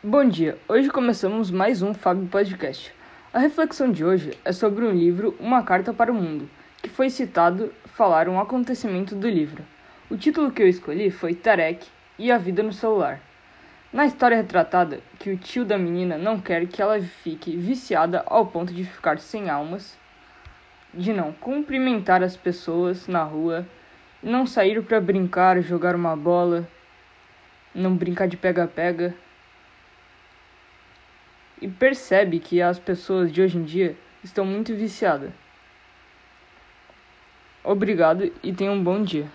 Bom dia, hoje começamos mais um Fábio Podcast. A reflexão de hoje é sobre o livro Uma Carta para o Mundo, que foi citado falar um acontecimento do livro. O título que eu escolhi foi Tarek e a Vida no Celular. Na história retratada, que o tio da menina não quer que ela fique viciada ao ponto de ficar sem almas, de não cumprimentar as pessoas na rua, não sair para brincar, jogar uma bola, não brincar de pega-pega e percebe que as pessoas de hoje em dia estão muito viciadas. Obrigado e tenha um bom dia.